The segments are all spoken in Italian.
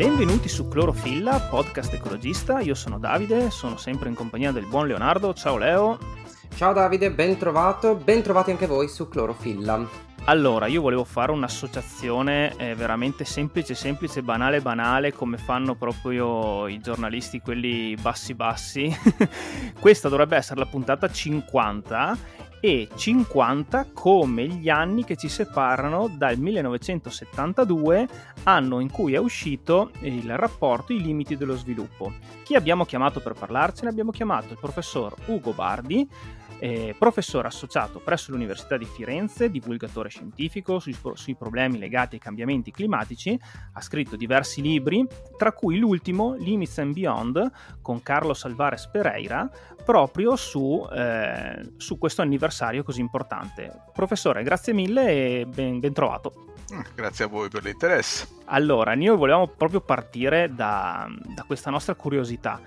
Benvenuti su Clorofilla, podcast ecologista. Io sono Davide, sono sempre in compagnia del buon Leonardo. Ciao Leo. Ciao Davide, ben trovato. Ben trovati anche voi su Clorofilla. Allora, io volevo fare un'associazione eh, veramente semplice, semplice, banale, banale, come fanno proprio i giornalisti, quelli bassi bassi. Questa dovrebbe essere la puntata 50 e 50 come gli anni che ci separano dal 1972, anno in cui è uscito il rapporto I limiti dello sviluppo. Chi abbiamo chiamato per parlarcene? Abbiamo chiamato il professor Ugo Bardi, eh, professore associato presso l'Università di Firenze, divulgatore scientifico sui, sui, problemi legati ai cambiamenti climatici, ha scritto diversi libri, tra cui l'ultimo, Limits and Beyond, con Carlos Alvarez Pereira, proprio su, eh, su questo anniversario così importante. Professore, grazie mille e ben, ben trovato. Grazie a voi per l'interesse. Allora, noi volevamo proprio partire da, da questa nostra curiosità.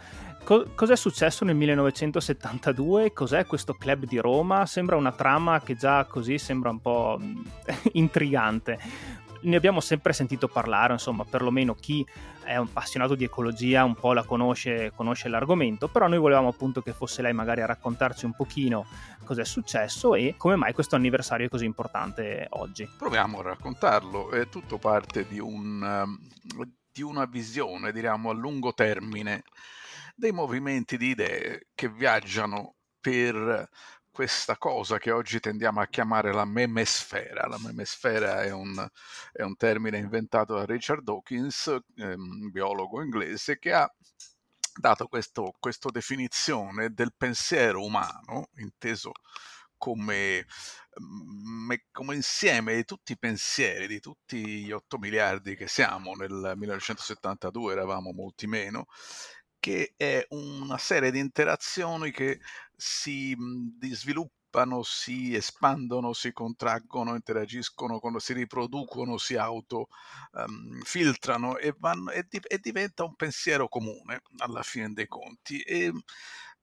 Co- cos'è successo nel 1972? Cos'è questo club di Roma? Sembra una trama che già così sembra un po' intrigante. Ne abbiamo sempre sentito parlare, insomma, perlomeno chi è un appassionato di ecologia un po' la conosce, conosce l'argomento, però noi volevamo appunto che fosse lei magari a raccontarci un pochino cos'è successo e come mai questo anniversario è così importante oggi. Proviamo a raccontarlo, è tutto parte di, un, di una visione, diciamo, a lungo termine dei movimenti di idee che viaggiano per questa cosa che oggi tendiamo a chiamare la memesfera. La memesfera è un, è un termine inventato da Richard Dawkins, ehm, biologo inglese, che ha dato questa definizione del pensiero umano, inteso come, mm, come, insieme di tutti i pensieri, di tutti gli 8 miliardi che siamo, nel 1972 eravamo molti meno, che è una serie di interazioni che si mhmm, sviluppano, si espandono, si contraggono, interagiscono, si riproducono, si autofiltrano um, e, e, e, diventa un pensiero comune alla fine dei conti. E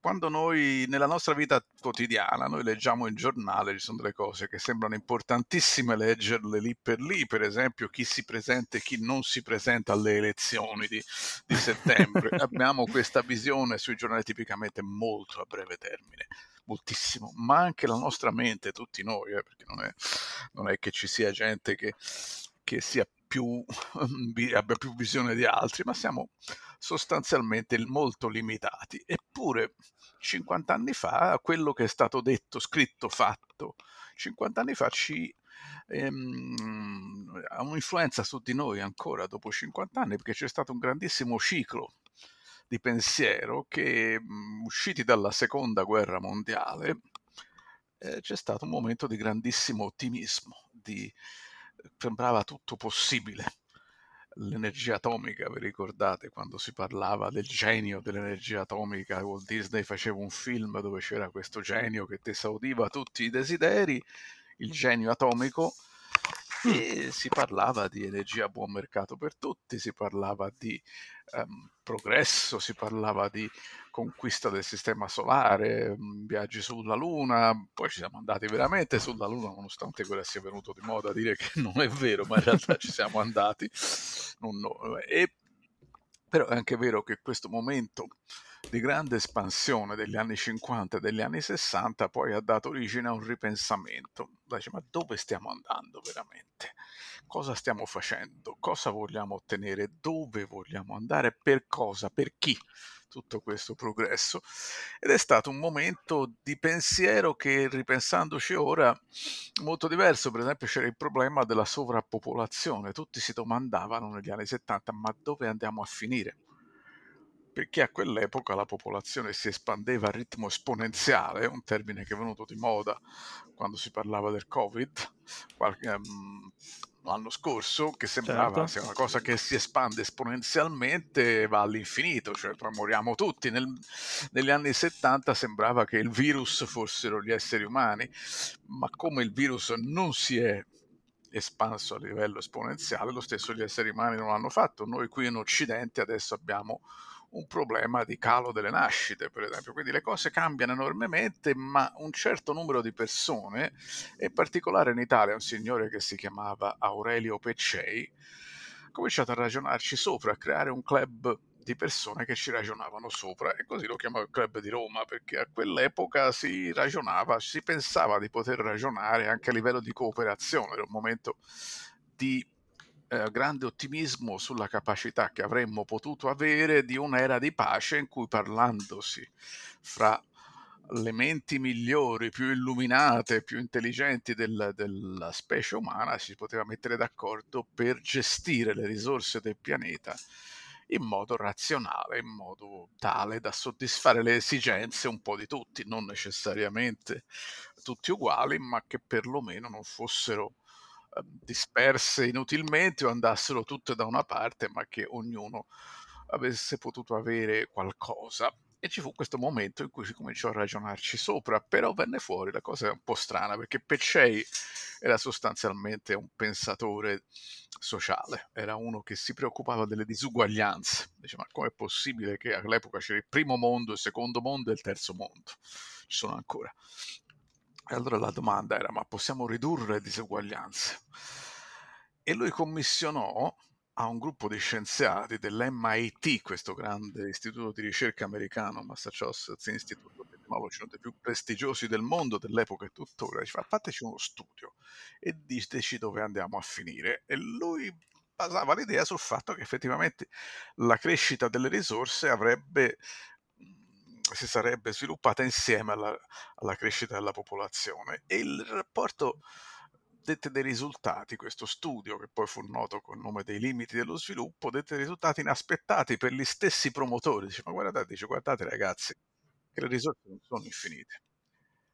quando noi nella nostra vita quotidiana noi leggiamo il giornale, ci sono delle cose che sembrano importantissime leggerle lì per lì, per esempio chi si presenta e chi non si presenta alle elezioni di, di settembre. Abbiamo questa visione sui giornali tipicamente molto a breve termine moltissimo, ma anche la nostra mente, tutti noi, eh, perché non è, non è, che ci sia gente che, che sia più, abbia più visione di altri, ma siamo sostanzialmente molto limitati. Eppure 50 anni fa quello che è stato detto, scritto, fatto 50 anni fa ci ehm, ha un'influenza su di noi ancora dopo 50 anni perché c'è stato un grandissimo ciclo di pensiero che usciti dalla seconda guerra mondiale eh, c'è stato un momento di grandissimo ottimismo, di, sembrava tutto possibile. L'energia atomica, vi ricordate quando si parlava del genio dell'energia atomica? Walt Disney faceva un film dove c'era questo genio che tesaudiva tutti i desideri, il genio atomico, e si parlava di energia a buon mercato per tutti, si parlava di um, progresso, si parlava di conquista del sistema solare, mm, viaggi sulla Luna, poi ci siamo andati veramente sulla Luna, nonostante quella sia venuto di moda dire che non è vero, ma in realtà ci siamo andati. No. E, però è anche vero che questo momento di grande espansione degli anni 50 e degli anni 60 poi ha dato origine a un ripensamento. Dice, ma dove stiamo andando veramente? Cosa stiamo facendo? Cosa vogliamo ottenere? Dove vogliamo andare? Per cosa? Per chi? tutto questo progresso ed è stato un momento di pensiero che ripensandoci ora molto diverso per esempio c'era il problema della sovrappopolazione tutti si domandavano negli anni 70 ma dove andiamo a finire perché a quell'epoca la popolazione si espandeva a ritmo esponenziale, un termine che è venuto di moda quando si parlava del Covid qualche, um, l'anno scorso, che sembrava certo. una cosa che si espande esponenzialmente e va all'infinito, cioè poi moriamo tutti. Nel, negli anni 70 sembrava che il virus fossero gli esseri umani, ma come il virus non si è espanso a livello esponenziale, lo stesso gli esseri umani non l'hanno fatto. Noi qui in Occidente adesso abbiamo un problema di calo delle nascite, per esempio. Quindi le cose cambiano enormemente, ma un certo numero di persone, in particolare in Italia un signore che si chiamava Aurelio Peccei, cominciato a ragionarci sopra, a creare un club di persone che ci ragionavano sopra e così lo chiamavo il club di Roma perché a quell'epoca si ragionava, si pensava di poter ragionare anche a livello di cooperazione, era un momento di eh, grande ottimismo sulla capacità che avremmo potuto avere di un'era di pace in cui parlandosi fra le menti migliori, più illuminate, più intelligenti del, della specie umana si poteva mettere d'accordo per gestire le risorse del pianeta in modo razionale, in modo tale da soddisfare le esigenze un po' di tutti, non necessariamente tutti uguali, ma che perlomeno non fossero disperse inutilmente o andassero tutte da una parte, ma che ognuno avesse potuto avere qualcosa. E ci fu questo momento in cui si cominciò a ragionarci sopra, però venne fuori la cosa un po' strana, perché Peccei era sostanzialmente un pensatore sociale, era uno che si preoccupava delle disuguaglianze. Dice, ma com'è possibile che all'epoca c'era il primo mondo, il secondo mondo e il terzo mondo? Ci sono ancora. E allora la domanda era, ma possiamo ridurre le disuguaglianze? E lui commissionò a un gruppo di scienziati dell'MIT, questo grande istituto di ricerca americano, Massachusetts Institute, uno dei più prestigiosi del mondo dell'epoca e tuttora, diceva fateci uno studio e diteci dove andiamo a finire. E lui basava l'idea sul fatto che effettivamente la crescita delle risorse avrebbe si sarebbe sviluppata insieme alla, alla crescita della popolazione e il rapporto dette dei risultati, questo studio che poi fu noto col nome dei limiti dello sviluppo, dette dei risultati inaspettati per gli stessi promotori. Dice, ma guardate, dice, guardate ragazzi, che le risorse non sono infinite.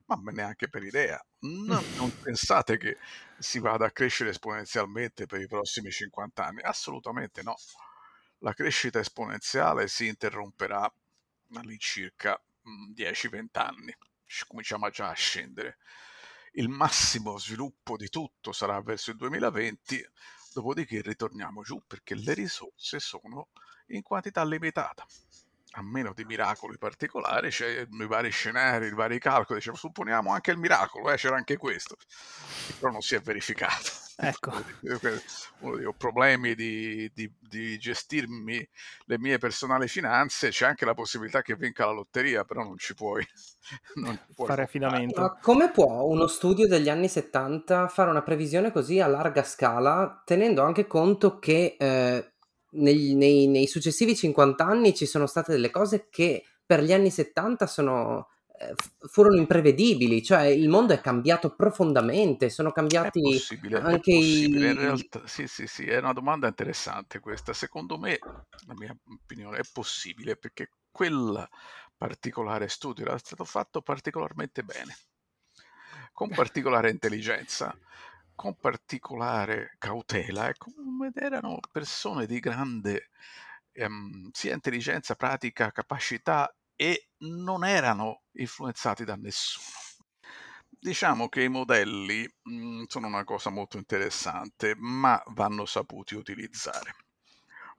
Ma neanche per idea. Non, non pensate che si vada a crescere esponenzialmente per i prossimi 50 anni? Assolutamente no. La crescita esponenziale si interromperà all'incirca 10-20 mm, anni. Cominciamo già a scendere il massimo sviluppo di tutto sarà verso il 2020, dopodiché ritorniamo giù perché le risorse sono in quantità limitata. A meno di miracoli particolari, c'è i vari scenari, i vari calcoli, diciamo, supponiamo anche il miracolo, eh, c'era anche questo, però non si è verificato. Ecco. Uno dei problemi di, di, di, gestirmi le mie personali finanze, c'è anche la possibilità che vinca la lotteria, però non ci puoi, non ci puoi fare affidamento. Ma come può uno studio degli anni 70 fare una previsione così a larga scala, tenendo anche conto che eh, nei, nei, nei successivi 50 anni ci sono state delle cose che per gli anni 70 sono eh, furono imprevedibili, cioè il mondo è cambiato profondamente, sono cambiati è possibile, anche è possibile. i... In realtà, sì, sì, sì, è una domanda interessante questa. Secondo me, la mia opinione, è possibile perché quel particolare studio era stato fatto particolarmente bene, con particolare intelligenza, con particolare cautela, ecco, ed erano persone di grande ehm, sia intelligenza pratica, capacità e non erano influenzati da nessuno. Diciamo che i modelli mh, mm, sono una cosa molto interessante, ma vanno saputi utilizzare.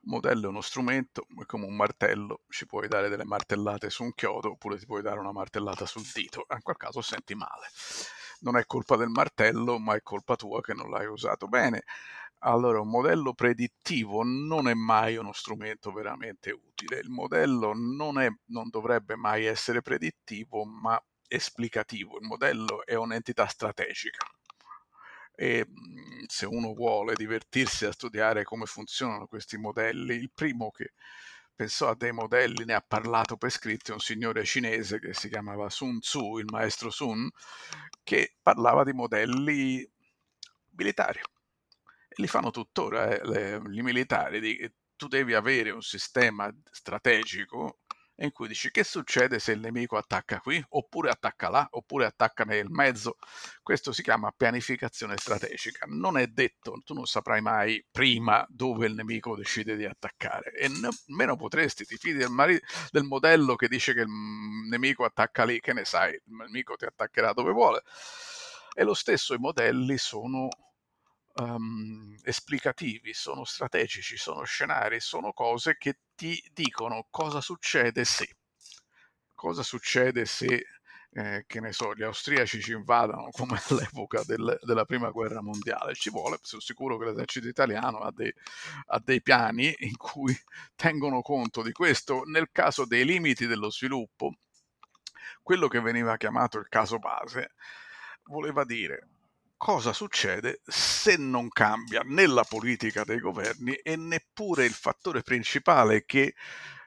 Un modello è uno strumento, è come un martello, ci puoi dare delle martellate su un chiodo oppure ti puoi dare una martellata sul dito, in quel caso senti male. Non è colpa del martello, ma è colpa tua che non l'hai usato bene. Allora, un modello predittivo non è mai uno strumento veramente utile. Il modello non, è, non dovrebbe mai essere predittivo, ma esplicativo. Il modello è un'entità strategica. E mhmm, se uno vuole divertirsi a studiare come funzionano questi modelli, il primo che pensò a dei modelli, ne ha parlato per scritto, è un signore cinese che si chiamava Sun Tzu, il maestro Sun, che parlava di modelli militari li fanno tuttora eh, i militari, di, tu devi avere un sistema strategico in cui dici che succede se il nemico attacca qui, oppure attacca là, oppure attacca nel mezzo. Questo si chiama pianificazione strategica. Non è detto, tu non saprai mai prima dove il nemico decide di attaccare e nemmeno potresti, ti fidi del, mari- del modello che dice che il nemico attacca lì, che ne sai, il nemico ti attaccherà dove vuole. E lo stesso i modelli sono um, esplicativi, sono strategici, sono scenari, sono cose che ti dicono cosa succede se. Cosa succede se eh, che ne so, gli austriaci ci invadano come all'epoca del, della prima guerra mondiale. Ci vuole, sono sicuro che l'esercito italiano ha dei, ha dei piani in cui tengono conto di questo. Nel caso dei limiti dello sviluppo, quello che veniva chiamato il caso base voleva dire cosa succede se non cambia né la politica dei governi e neppure il fattore principale che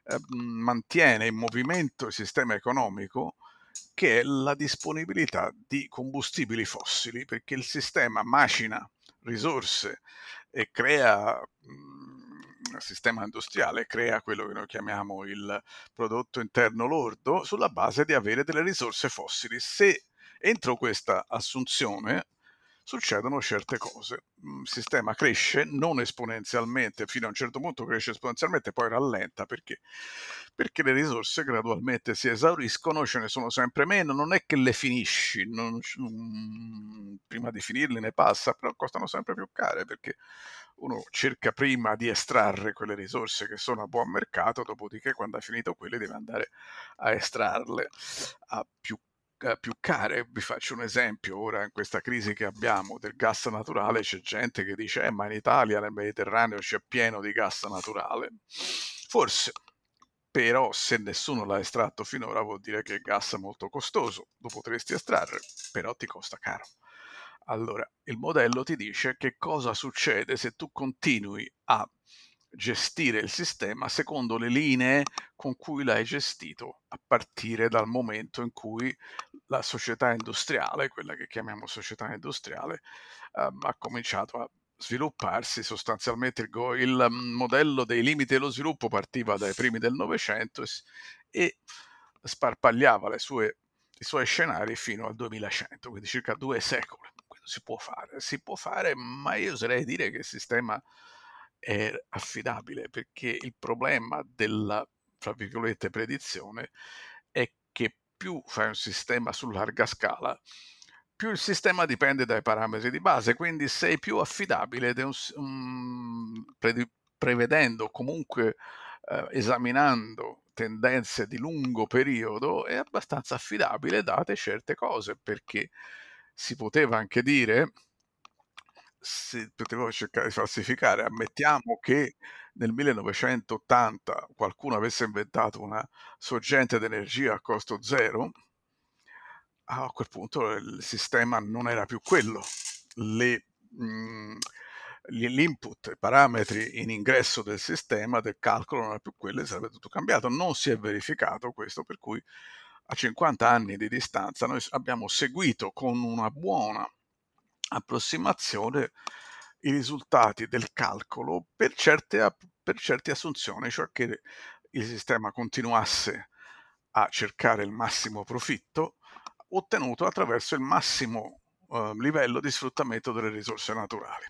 eh, mantiene in movimento il sistema economico, che è la disponibilità di combustibili fossili, perché il sistema macina risorse e crea il sistema industriale crea quello che noi chiamiamo il prodotto interno lordo sulla base di avere delle risorse fossili. Se entro questa assunzione succedono certe cose. Il sistema cresce non esponenzialmente, fino a un certo punto cresce esponenzialmente, poi rallenta perché? Perché le risorse gradualmente si esauriscono, ce ne sono sempre meno, non è che le finisci, non, um, prima di finirle ne passa, però costano sempre più care perché uno cerca prima di estrarre quelle risorse che sono a buon mercato, dopodiché quando ha finito quelle deve andare a estrarle a più più care. Vi faccio un esempio, ora in questa crisi che abbiamo del gas naturale c'è gente che dice eh, ma in Italia nel Mediterraneo c'è pieno di gas naturale. Forse, però se nessuno l'ha estratto finora vuol dire che il gas è molto costoso, lo potresti estrarre, però ti costa caro. Allora, il modello ti dice che cosa succede se tu continui a gestire il sistema secondo le linee con cui l'hai gestito a partire dal momento in cui la società industriale, quella che chiamiamo società industriale, um, ha cominciato a svilupparsi sostanzialmente il, il modello dei limiti dello sviluppo partiva dai primi del Novecento e, e sparpagliava sue, i suoi scenari fino al 2100, quindi circa due secoli. Questo si può fare, si può fare, ma io oserei dire che il sistema è affidabile perché il problema della, tra virgolette, predizione più fai un sistema su larga scala, più il sistema dipende dai parametri di base, quindi sei più affidabile un, um, pre- prevedendo comunque eh, esaminando tendenze di lungo periodo è abbastanza affidabile date certe cose perché si poteva anche dire si poteva cercare di falsificare. Ammettiamo che nel 1980 qualcuno avesse inventato una sorgente d'energia a costo zero, a quel punto il sistema non era più quello. Le, mh, mhmm, l'input, i parametri in ingresso del sistema, del calcolo, non era più quello e sarebbe tutto cambiato. Non si è verificato questo, per cui a 50 anni di distanza noi abbiamo seguito con una buona approssimazione i risultati del calcolo per certe, per certe assunzioni, cioè che il sistema continuasse a cercare il massimo profitto ottenuto attraverso il massimo eh, livello di sfruttamento delle risorse naturali.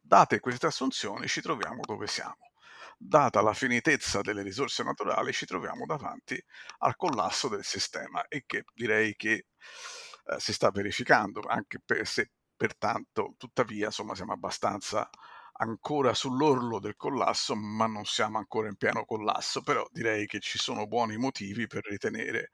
Date queste assunzioni ci troviamo dove siamo. Data la finitezza delle risorse naturali ci troviamo davanti al collasso del sistema e che direi che eh, si sta verificando anche per, se Pertanto, tuttavia, insomma, siamo abbastanza ancora sull'orlo del collasso, ma non siamo ancora in pieno collasso, però direi che ci sono buoni motivi per ritenere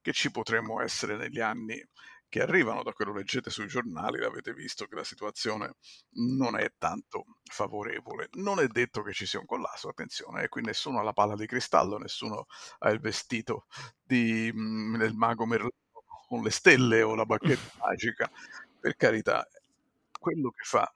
che ci potremmo essere negli anni che arrivano, da quello leggete sui giornali, l'avete visto che la situazione non è tanto favorevole. Non è detto che ci sia un collasso, attenzione, eh, qui nessuno ha la palla di cristallo, nessuno ha il vestito di, mm, del mago Merlino con le stelle o la bacchetta magica per carità, quello che fa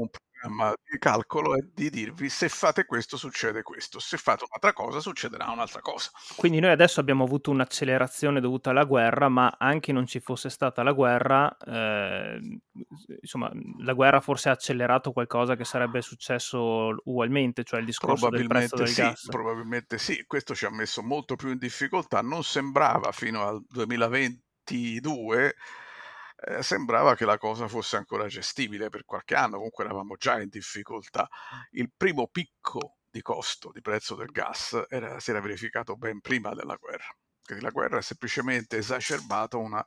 un programma di calcolo è di dirvi se fate questo succede questo, se fate un'altra cosa succederà un'altra cosa. Quindi noi adesso abbiamo avuto un'accelerazione dovuta alla guerra, ma anche non ci fosse stata la guerra, eh, insomma, la guerra forse ha accelerato qualcosa che sarebbe successo ugualmente, cioè il discorso del prezzo del sì, gas. Probabilmente sì, questo ci ha messo molto più in difficoltà, non sembrava fino al 2022 eh, sembrava che la cosa fosse ancora gestibile per qualche anno, comunque eravamo già in difficoltà. Il primo picco di costo, di prezzo del gas, era, si era verificato ben prima della guerra. Quindi la guerra ha semplicemente esacerbato una,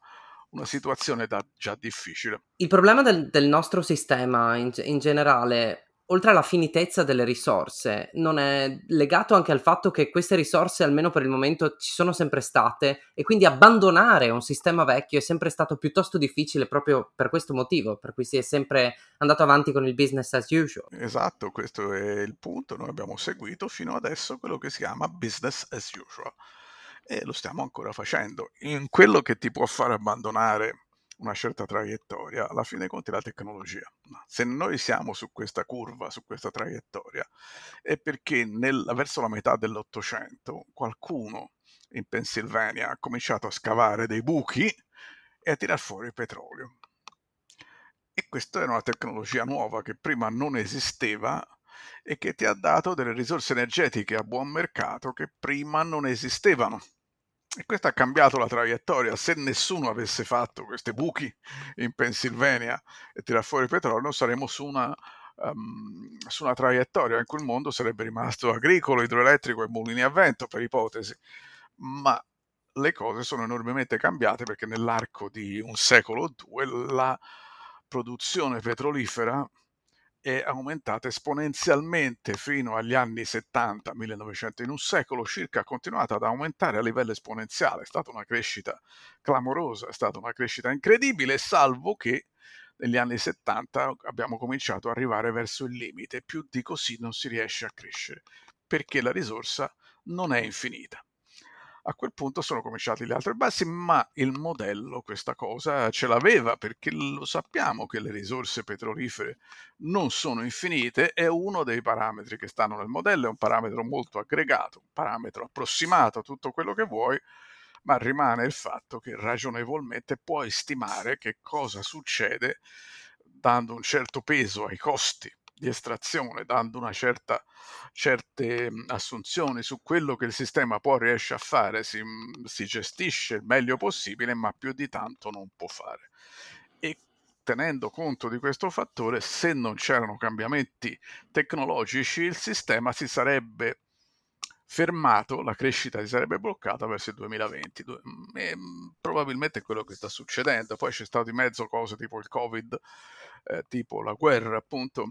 una situazione da, già difficile. Il problema del, del nostro sistema in, in generale oltre alla finitezza delle risorse, non è legato anche al fatto che queste risorse, almeno per il momento, ci sono sempre state e quindi abbandonare un sistema vecchio è sempre stato piuttosto difficile proprio per questo motivo, per cui si è sempre andato avanti con il business as usual. Esatto, questo è il punto. Noi abbiamo seguito fino adesso quello che si chiama business as usual e lo stiamo ancora facendo. In quello che ti può fare abbandonare una certa traiettoria, alla fine conti la tecnologia. Se noi siamo su questa curva, su questa traiettoria, è perché nel, verso la metà dell'Ottocento qualcuno in Pennsylvania ha cominciato a scavare dei buchi e a tirar fuori il petrolio. E questa era una tecnologia nuova che prima non esisteva e che ti ha dato delle risorse energetiche a buon mercato che prima non esistevano. E questo ha cambiato la traiettoria. Se nessuno avesse fatto questi buchi in Pennsylvania e tirar fuori il petrolio, saremmo su una, um, su una traiettoria in cui il mondo sarebbe rimasto agricolo, idroelettrico e mulini a vento, per ipotesi. Ma le cose sono enormemente cambiate perché nell'arco di un secolo o due la produzione petrolifera è aumentata esponenzialmente fino agli anni 70, 1900, in un secolo circa ha continuato ad aumentare a livello esponenziale, è stata una crescita clamorosa, è stata una crescita incredibile, salvo che negli anni 70 abbiamo cominciato ad arrivare verso il limite, più di così non si riesce a crescere, perché la risorsa non è infinita a quel punto sono cominciati gli altri bassi, ma il modello questa cosa ce l'aveva perché lo sappiamo che le risorse petrolifere non sono infinite, è uno dei parametri che stanno nel modello, è un parametro molto aggregato, un parametro approssimato tutto quello che vuoi, ma rimane il fatto che ragionevolmente puoi stimare che cosa succede dando un certo peso ai costi di estrazione, dando una certa, certe assunzioni su quello che il sistema può riesce a fare, si, si gestisce il meglio possibile, ma più di tanto non può fare. E tenendo conto di questo fattore, se non c'erano cambiamenti tecnologici, il sistema si sarebbe fermato, la crescita si sarebbe bloccata verso il 2020 e probabilmente è quello che sta succedendo. Poi c'è stato in mezzo cose tipo il Covid, eh, tipo la guerra, appunto,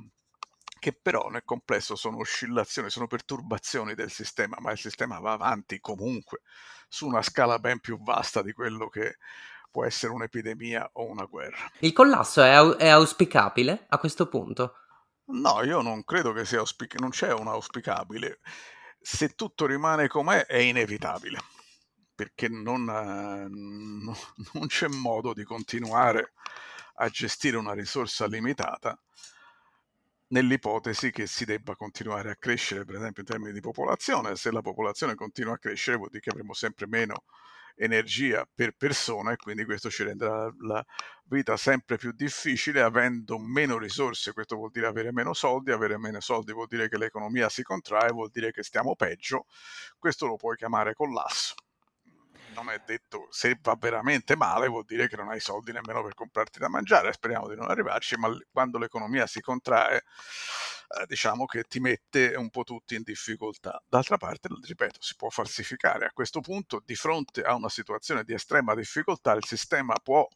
che però nel complesso sono oscillazioni, sono perturbazioni del sistema, ma il sistema va avanti comunque su una scala ben più vasta di quello che può essere un'epidemia o una guerra. Il collasso è, au- è auspicabile a questo punto? No, io non credo che sia auspicabile, non c'è un auspicabile. Se tutto rimane com'è è inevitabile, perché non, eh, non c'è modo di continuare a gestire una risorsa limitata nell'ipotesi che si debba continuare a crescere, per esempio in termini di popolazione, se la popolazione continua a crescere vuol dire che avremo sempre meno energia per persona e quindi questo ci renderà la vita sempre più difficile. Avendo meno risorse, questo vuol dire avere meno soldi, avere meno soldi vuol dire che l'economia si contrae, vuol dire che stiamo peggio, questo lo puoi chiamare collasso non è detto se va veramente male vuol dire che non hai soldi nemmeno per comprarti da mangiare, speriamo di non arrivarci, ma quando l'economia si contrae eh, diciamo che ti mette un po' tutti in difficoltà. D'altra parte, ripeto, si può falsificare. A questo punto, di fronte a una situazione di estrema difficoltà, il sistema può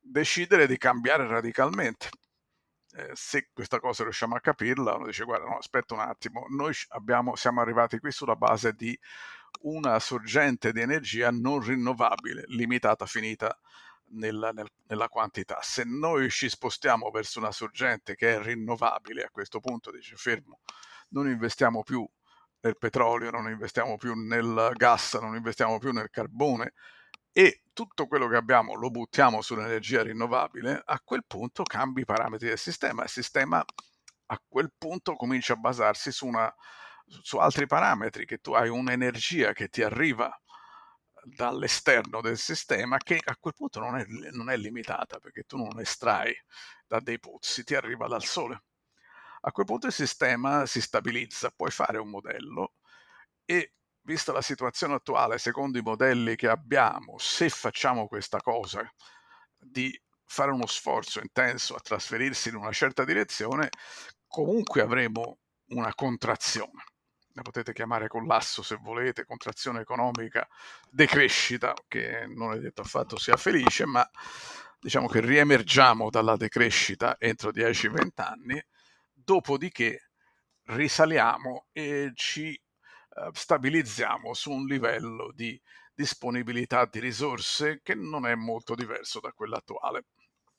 decidere di cambiare radicalmente. Eh, se questa cosa riusciamo a capirla, uno dice guarda no, aspetta un attimo, noi abbiamo, siamo arrivati qui sulla base di una sorgente di energia non rinnovabile, limitata, finita nella, nel, nella quantità. Se noi ci spostiamo verso una sorgente che è rinnovabile, a questo punto dice fermo, non investiamo più nel petrolio, non investiamo più nel gas, non investiamo più nel carbone e tutto quello che abbiamo lo buttiamo sull'energia rinnovabile, a quel punto cambi i parametri del sistema. Il sistema a quel punto comincia a basarsi su una su altri parametri, che tu hai un'energia che ti arriva dall'esterno del sistema che a quel punto non è, non è limitata perché tu non estrai da dei pozzi, ti arriva dal sole. A quel punto il sistema si stabilizza, puoi fare un modello e vista la situazione attuale, secondo i modelli che abbiamo, se facciamo questa cosa di fare uno sforzo intenso a trasferirsi in una certa direzione, comunque avremo una contrazione la potete chiamare collasso se volete, contrazione economica, decrescita, che non è detto affatto sia felice, ma diciamo che riemergiamo dalla decrescita entro 10-20 anni, dopodiché risaliamo e ci eh, stabilizziamo su un livello di disponibilità di risorse che non è molto diverso da quello attuale,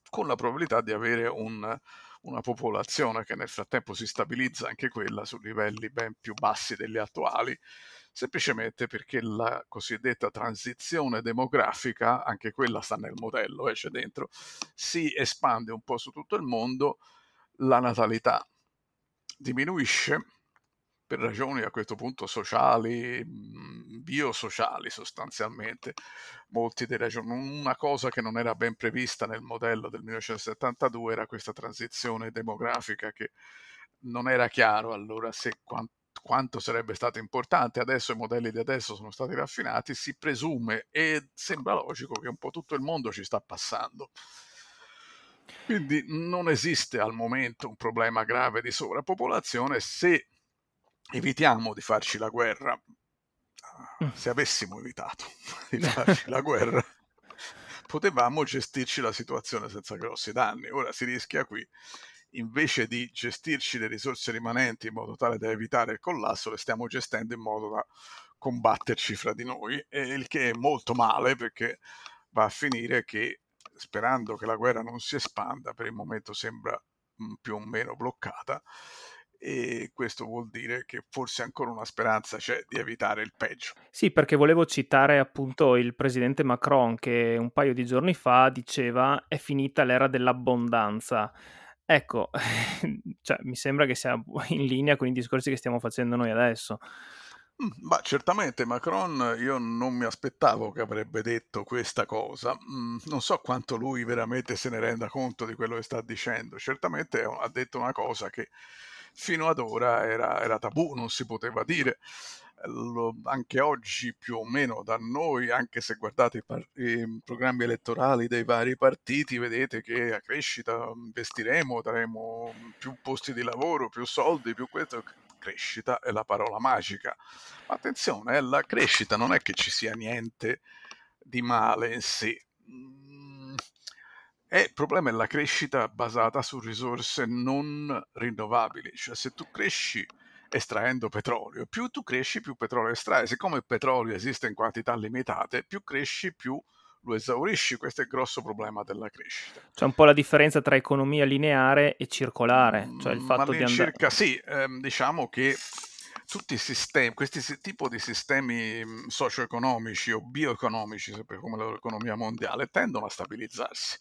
con la probabilità di avere un, una popolazione che nel frattempo si stabilizza anche quella su livelli ben più bassi degli attuali, semplicemente perché la cosiddetta transizione demografica, anche quella sta nel modello, eh, c'è dentro, si espande un po' su tutto il mondo, la natalità diminuisce per ragioni a questo punto sociali, mhmm, biosociali sostanzialmente, molti dei ragioni. Una cosa che non era ben prevista nel modello del 1972 era questa transizione demografica che non era chiaro allora se quanto quanto sarebbe stato importante. Adesso i modelli di adesso sono stati raffinati, si presume e sembra logico che un po' tutto il mondo ci sta passando. Quindi non esiste al momento un problema grave di sovrappopolazione se evitiamo di farci la guerra. Mm. Se avessimo evitato di farci la guerra, potevamo gestirci la situazione senza grossi danni. Ora si rischia qui, invece di gestirci le risorse rimanenti in modo tale da evitare il collasso, le stiamo gestendo in modo da combatterci fra di noi, e il che è molto male perché va a finire che, sperando che la guerra non si espanda, per il momento sembra mm, più o meno bloccata, e questo vuol dire che forse ancora una speranza c'è di evitare il peggio. Sì, perché volevo citare appunto il presidente Macron che un paio di giorni fa diceva è finita l'era dell'abbondanza. Ecco, cioè, mi sembra che sia in linea con i discorsi che stiamo facendo noi adesso. Ma certamente Macron io non mi aspettavo che avrebbe detto questa cosa, non so quanto lui veramente se ne renda conto di quello che sta dicendo, certamente ha detto una cosa che fino ad ora era, era tabù, non si poteva dire. Lo, anche oggi più o meno da noi, anche se guardate i, par- i, programmi elettorali dei vari partiti, vedete che a crescita investiremo, daremo più posti di lavoro, più soldi, più questo. Crescita è la parola magica. Ma attenzione, eh, la crescita non è che ci sia niente di male in sé e il problema è la crescita basata su risorse non rinnovabili, cioè se tu cresci estraendo petrolio, più tu cresci più petrolio estrai, siccome il petrolio esiste in quantità limitate, più cresci più lo esaurisci, questo è il grosso problema della crescita. C'è un po' la differenza tra economia lineare e circolare, cioè il fatto di andare... circa sì, ehm, diciamo che tutti i sistemi, questi tipi di sistemi mhmm, socio-economici o bioeconomici, sempre come l'economia mondiale, tendono a stabilizzarsi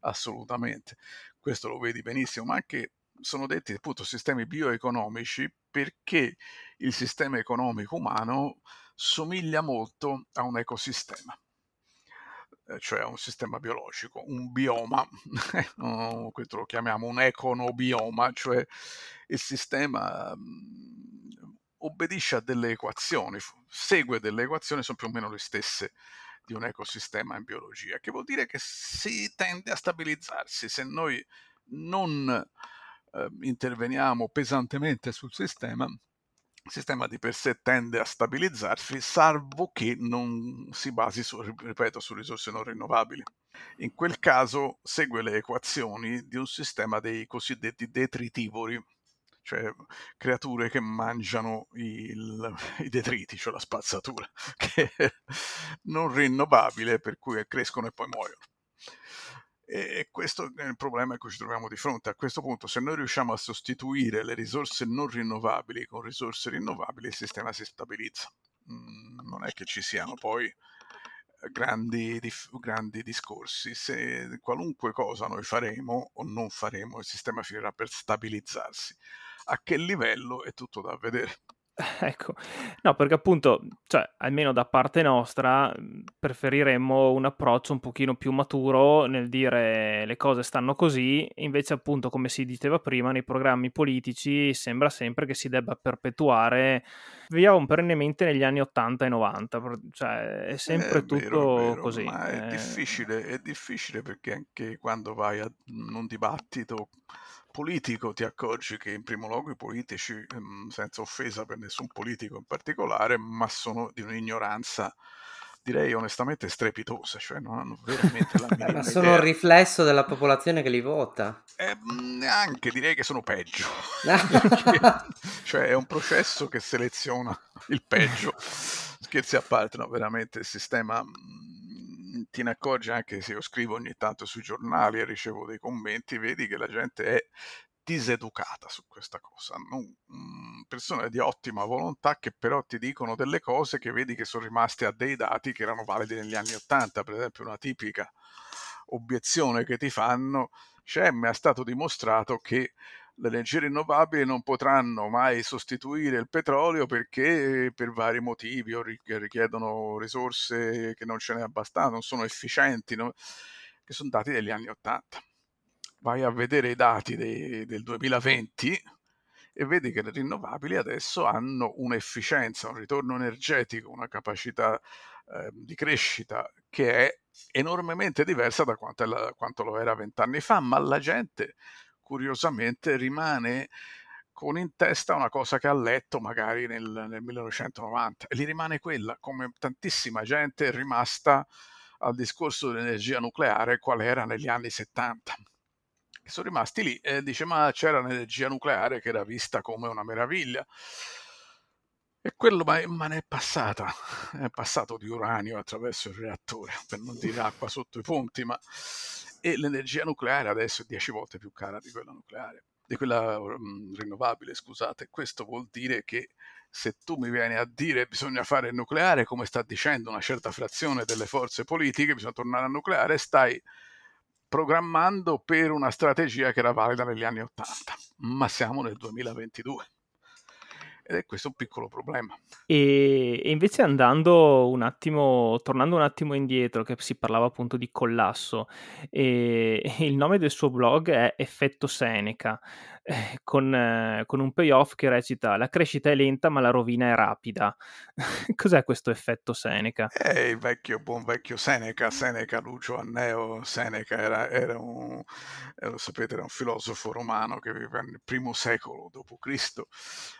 assolutamente. Questo lo vedi benissimo, ma anche sono detti appunto sistemi bioeconomici perché il sistema economico umano somiglia molto a un ecosistema eh, cioè a un sistema biologico, un bioma, questo lo chiamiamo un econobioma, cioè il sistema mhmm, obbedisce a delle equazioni, segue delle equazioni, sono più o meno le stesse di un ecosistema in biologia, che vuol dire che si tende a stabilizzarsi se noi non eh, interveniamo pesantemente sul sistema, il sistema di per sé tende a stabilizzarsi, salvo che non si basi, su, ripeto, su risorse non rinnovabili. In quel caso segue le equazioni di un sistema dei cosiddetti detritivori, cioè creature che mangiano il, i detriti, cioè la spazzatura, che è non rinnovabile, per cui crescono e poi muoiono. E questo è il problema cui ci troviamo di fronte. A questo punto, se noi riusciamo a sostituire le risorse non rinnovabili con risorse rinnovabili, il sistema si stabilizza. Mm, non è che ci siano poi grandi, grandi discorsi. Se qualunque cosa noi faremo o non faremo, il sistema finirà per stabilizzarsi a che livello è tutto da vedere. Ecco, no, perché appunto, cioè, almeno da parte nostra, preferiremmo un approccio un pochino più maturo nel dire le cose stanno così, invece appunto, come si diceva prima, nei programmi politici sembra sempre che si debba perpetuare, viviamo perennemente negli anni 80 e 90, cioè è sempre è tutto vero, è vero, così. Ma è, eh... difficile, è difficile perché anche quando vai a un dibattito politico ti accorgi che in primo luogo i politici, ehm, senza offesa per nessun politico in particolare, ma sono di un'ignoranza direi onestamente strepitosa, cioè non hanno veramente la minima Ma sono il riflesso della popolazione che li vota. Eh, neanche, direi che sono peggio. cioè è un processo che seleziona il peggio. Scherzi a parte, no, veramente il sistema ti ne accorgi anche se io scrivo ogni tanto sui giornali e ricevo dei commenti, vedi che la gente è diseducata su questa cosa, non, mh, persone di ottima volontà che però ti dicono delle cose che vedi che sono rimaste a dei dati che erano validi negli anni Ottanta, per esempio una tipica obiezione che ti fanno, cioè mi è stato dimostrato che le energie rinnovabili non potranno mai sostituire il petrolio perché per vari motivi o richiedono risorse che non ce n'è abbastanza, non sono efficienti, no? che sono dati degli anni Ottanta vai a vedere i dati dei, del 2020 e vedi che le rinnovabili adesso hanno un'efficienza, un ritorno energetico, una capacità eh, di crescita che è enormemente diversa da quanto, la, quanto lo era vent'anni fa, ma la gente curiosamente rimane con in testa una cosa che ha letto magari nel, nel 1990 e gli rimane quella, come tantissima gente è rimasta al discorso dell'energia nucleare qual era negli anni 70 che sono rimasti lì e dice ma c'era l'energia nucleare che era vista come una meraviglia. E quello ma, ma ne è passata, è passato di uranio attraverso il reattore, per non dire acqua sotto i ponti, ma e l'energia nucleare adesso è dieci volte più cara di quella nucleare, di quella um, rinnovabile, scusate. Questo vuol dire che se tu mi vieni a dire che bisogna fare il nucleare, come sta dicendo una certa frazione delle forze politiche, bisogna tornare al nucleare, stai programmando per una strategia che era valida negli anni 80, ma siamo nel 2022. Ed è questo un piccolo problema. E, e, invece andando un attimo, tornando un attimo indietro, che si parlava appunto di collasso, il nome del suo blog è Effetto Seneca, eh, con, eh, con, un payoff che recita la crescita è lenta ma la rovina è rapida. Cos'è questo effetto Seneca? È il vecchio, buon vecchio Seneca, Seneca Lucio Anneo Seneca era, era un, era, eh, sapete, era un filosofo romano che viveva nel primo secolo d.C.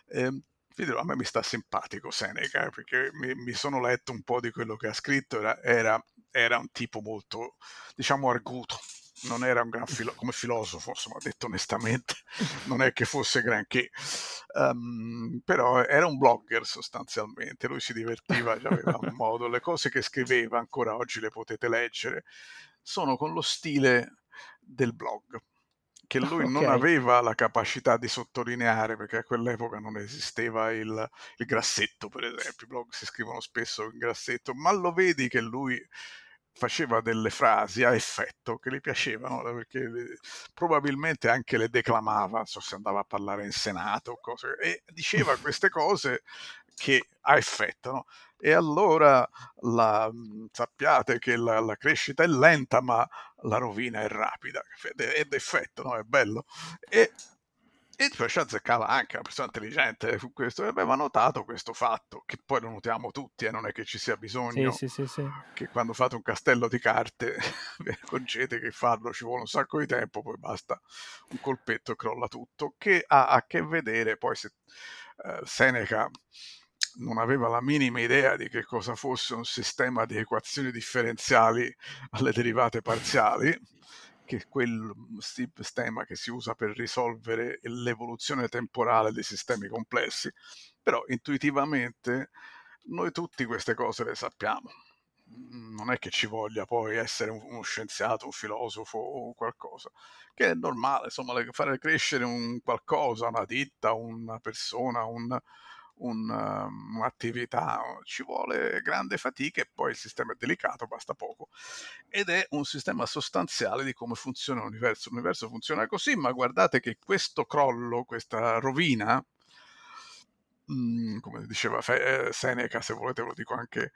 Eh, a me mi sta simpatico Seneca perché mi, mi, sono letto un po' di quello che ha scritto, era, era, era un tipo molto, diciamo, arguto, non era un gran filosofo, come filosofo, insomma, detto onestamente, non è che fosse granché, um, però era un blogger sostanzialmente, lui si divertiva, aveva un modo, le cose che scriveva ancora oggi le potete leggere, sono con lo stile del blog che lui okay. non aveva la capacità di sottolineare perché a quell'epoca non esisteva il, il grassetto per esempio i blog si scrivono spesso in grassetto ma lo vedi che lui faceva delle frasi a effetto che gli piacevano perché probabilmente anche le declamava, non so se andava a parlare in senato cose, e diceva queste cose che a effetto. No? E allora la, mhmm, sappiate che la, la, crescita è lenta, ma la rovina è rapida, ed effetto, no? è bello. E e poi ci azzeccava anche una persona intelligente su questo e aveva notato questo fatto, che poi lo notiamo tutti e eh, non è che ci sia bisogno sì, sì, sì, che quando fate un castello di carte vi accorgete che farlo ci vuole un sacco di tempo, poi basta un colpetto e crolla tutto, che ha a che vedere poi se eh, Seneca non aveva la minima idea di che cosa fosse un sistema di equazioni differenziali alle derivate parziali che è quel sistema che si usa per risolvere l'evoluzione temporale dei sistemi complessi, però intuitivamente noi tutti queste cose le sappiamo. Non è che ci voglia poi essere uno scienziato, un filosofo o qualcosa, che è normale, insomma, fare crescere un qualcosa, una ditta, una persona, un, um, un'attività, ci vuole grande fatica e poi il sistema è delicato, basta poco. Ed è un sistema sostanziale di come funziona l'universo. L'universo funziona così, ma guardate che questo crollo, questa rovina, mh, come diceva eh, Seneca, se volete lo dico anche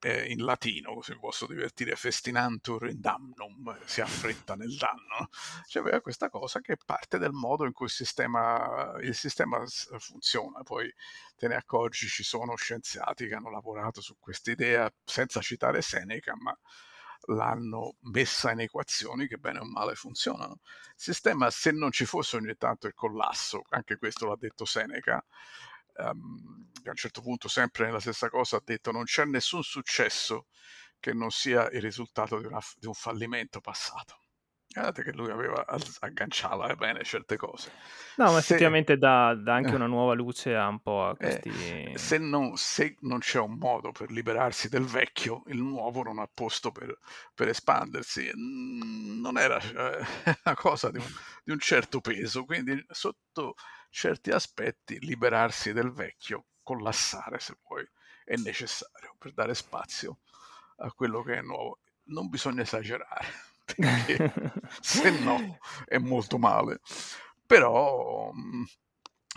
eh, in latino, così mi posso divertire, festinantur in damnum, si affretta nel danno. Cioè aveva questa cosa che parte del modo in cui il sistema, il sistema funziona, poi te ne accorgi, ci sono scienziati che hanno lavorato su questa idea, senza citare Seneca, ma l'hanno messa in equazioni che bene o male funzionano. Il sistema, se non ci fosse ogni tanto il collasso, anche questo l'ha detto Seneca, um, a un certo punto, sempre nella stessa cosa, ha detto non c'è nessun successo che non sia il risultato di, una, di un fallimento passato. Guardate che lui aveva, agganciava bene certe cose. No, ma se, effettivamente dà, dà, anche una nuova luce a un po' a eh, questi... Eh, se, non, se, non, c'è un modo per liberarsi del vecchio, il nuovo non ha posto per, per espandersi. Non era eh, una cosa di un, di un certo peso, quindi sotto certi aspetti liberarsi del vecchio, collassare se vuoi, è necessario per dare spazio a quello che è nuovo. Non bisogna esagerare perché se no è molto male. Però mm,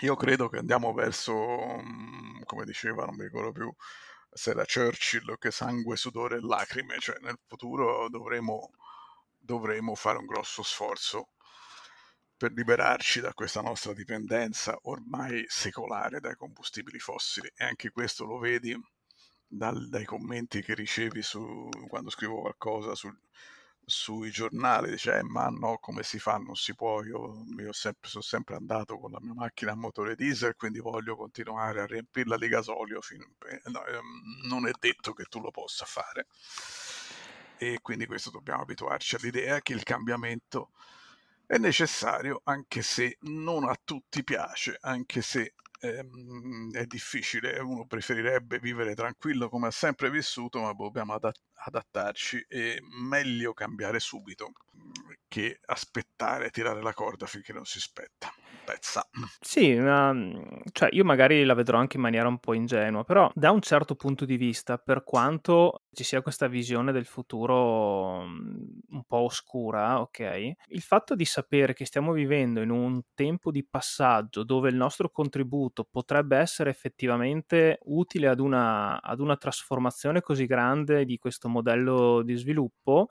io credo che andiamo verso, mm, come diceva, non mi ricordo più se era Churchill, che sangue, sudore e lacrime, cioè nel futuro dovremo, dovremo fare un grosso sforzo per liberarci da questa nostra dipendenza ormai secolare dai combustibili fossili e anche questo lo vedi dal, dai commenti che ricevi su, quando scrivo qualcosa sul, sui giornali, dice eh, ma no, come si fa? Non si può, io, io sempre, sono sempre andato con la mia macchina a motore diesel, quindi voglio continuare a riempirla di gasolio, fino, no, ehm, non è detto che tu lo possa fare. E quindi questo dobbiamo abituarci all'idea che il cambiamento è necessario, anche se non a tutti piace, anche se ehm, è difficile, uno preferirebbe vivere tranquillo come ha sempre vissuto, ma dobbiamo adat- adattarci e meglio cambiare subito che aspettare, tirare la corda finché non si spetta pezza. Sì, ma, cioè io magari la vedrò anche in maniera un po' ingenua, però da un certo punto di vista, per quanto ci sia questa visione del futuro un po' oscura, ok? Il fatto di sapere che stiamo vivendo in un tempo di passaggio dove il nostro contributo potrebbe essere effettivamente utile ad una, ad una trasformazione così grande di questo modello di sviluppo,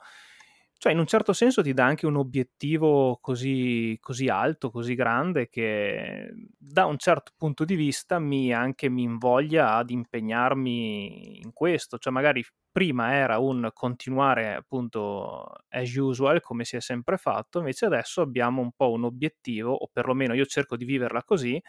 cioè in un certo senso ti dà anche un obiettivo così, così alto, così grande che da un certo punto di vista mi anche mi invoglia ad impegnarmi in questo, cioè magari prima era un continuare appunto as usual come si è sempre fatto, invece adesso abbiamo un po' un obiettivo o perlomeno io cerco di viverla così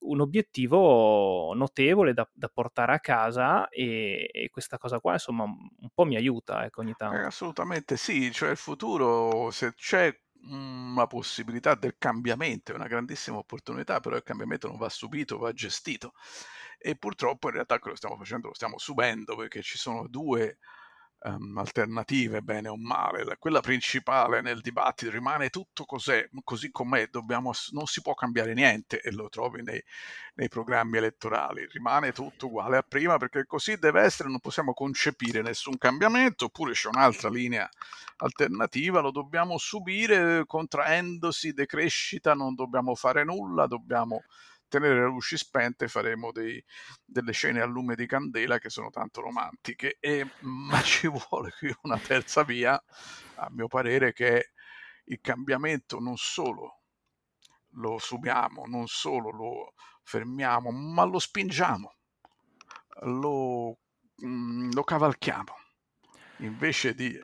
un obiettivo notevole da, da portare a casa e, e, questa cosa qua insomma un po' mi aiuta ecco, ogni tanto. Eh, assolutamente sì, cioè il futuro se c'è una possibilità del cambiamento, è una grandissima opportunità, però il cambiamento non va subito, va gestito. E purtroppo in realtà quello che stiamo facendo lo stiamo subendo perché ci sono due um, alternative, bene o male. Quella principale nel dibattito rimane tutto cos'è, così com'è, dobbiamo, non si può cambiare niente e lo trovi nei, nei programmi elettorali, rimane tutto uguale a prima perché così deve essere, non possiamo concepire nessun cambiamento, oppure c'è un'altra linea alternativa, lo dobbiamo subire contraendosi, decrescita, non dobbiamo fare nulla, dobbiamo tenere le luci spente faremo dei, delle scene a lume di candela che sono tanto romantiche, e, ma ci vuole qui una terza via, a mio parere, che è il cambiamento non solo lo subiamo, non solo lo fermiamo, ma lo spingiamo, lo, mm, lo cavalchiamo. Invece di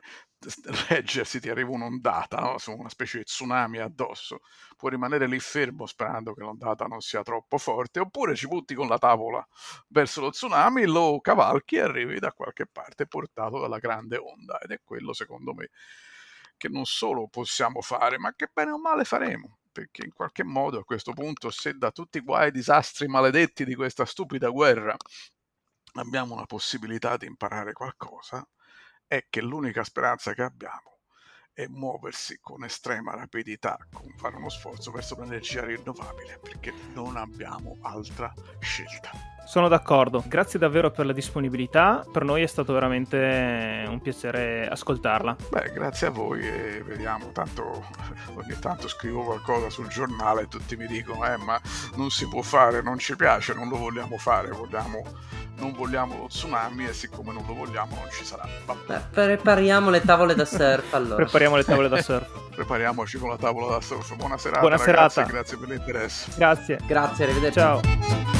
reggersi, ti arriva un'ondata, no? su una specie di tsunami addosso, puoi rimanere lì fermo sperando che l'ondata non sia troppo forte, oppure ci butti con la tavola verso lo tsunami, lo cavalchi e arrivi da qualche parte portato dalla grande onda. Ed è quello, secondo me, che non solo possiamo fare, ma che bene o male faremo. Perché in qualche modo a questo punto, se da tutti i guai e disastri maledetti di questa stupida guerra abbiamo una possibilità di imparare qualcosa, è che l'unica speranza che abbiamo è muoversi con estrema rapidità, con fare uno sforzo verso l'energia rinnovabile, perché non abbiamo altra scelta. Sono d'accordo, grazie davvero per la disponibilità, per noi è stato veramente un piacere ascoltarla. Beh, grazie a voi e vediamo, tanto ogni tanto scrivo qualcosa sul giornale e tutti mi dicono eh ma non si può fare, non ci piace, non lo vogliamo fare, vogliamo, non vogliamo lo tsunami e siccome non lo vogliamo non ci sarà. Beh, prepariamo le tavole da surf allora. prepariamo le tavole da surf. Prepariamoci con la tavola da surf. Buona serata. Buona ragazzi, serata. Grazie per l'interesse. Grazie. Grazie, arrivederci. Ciao.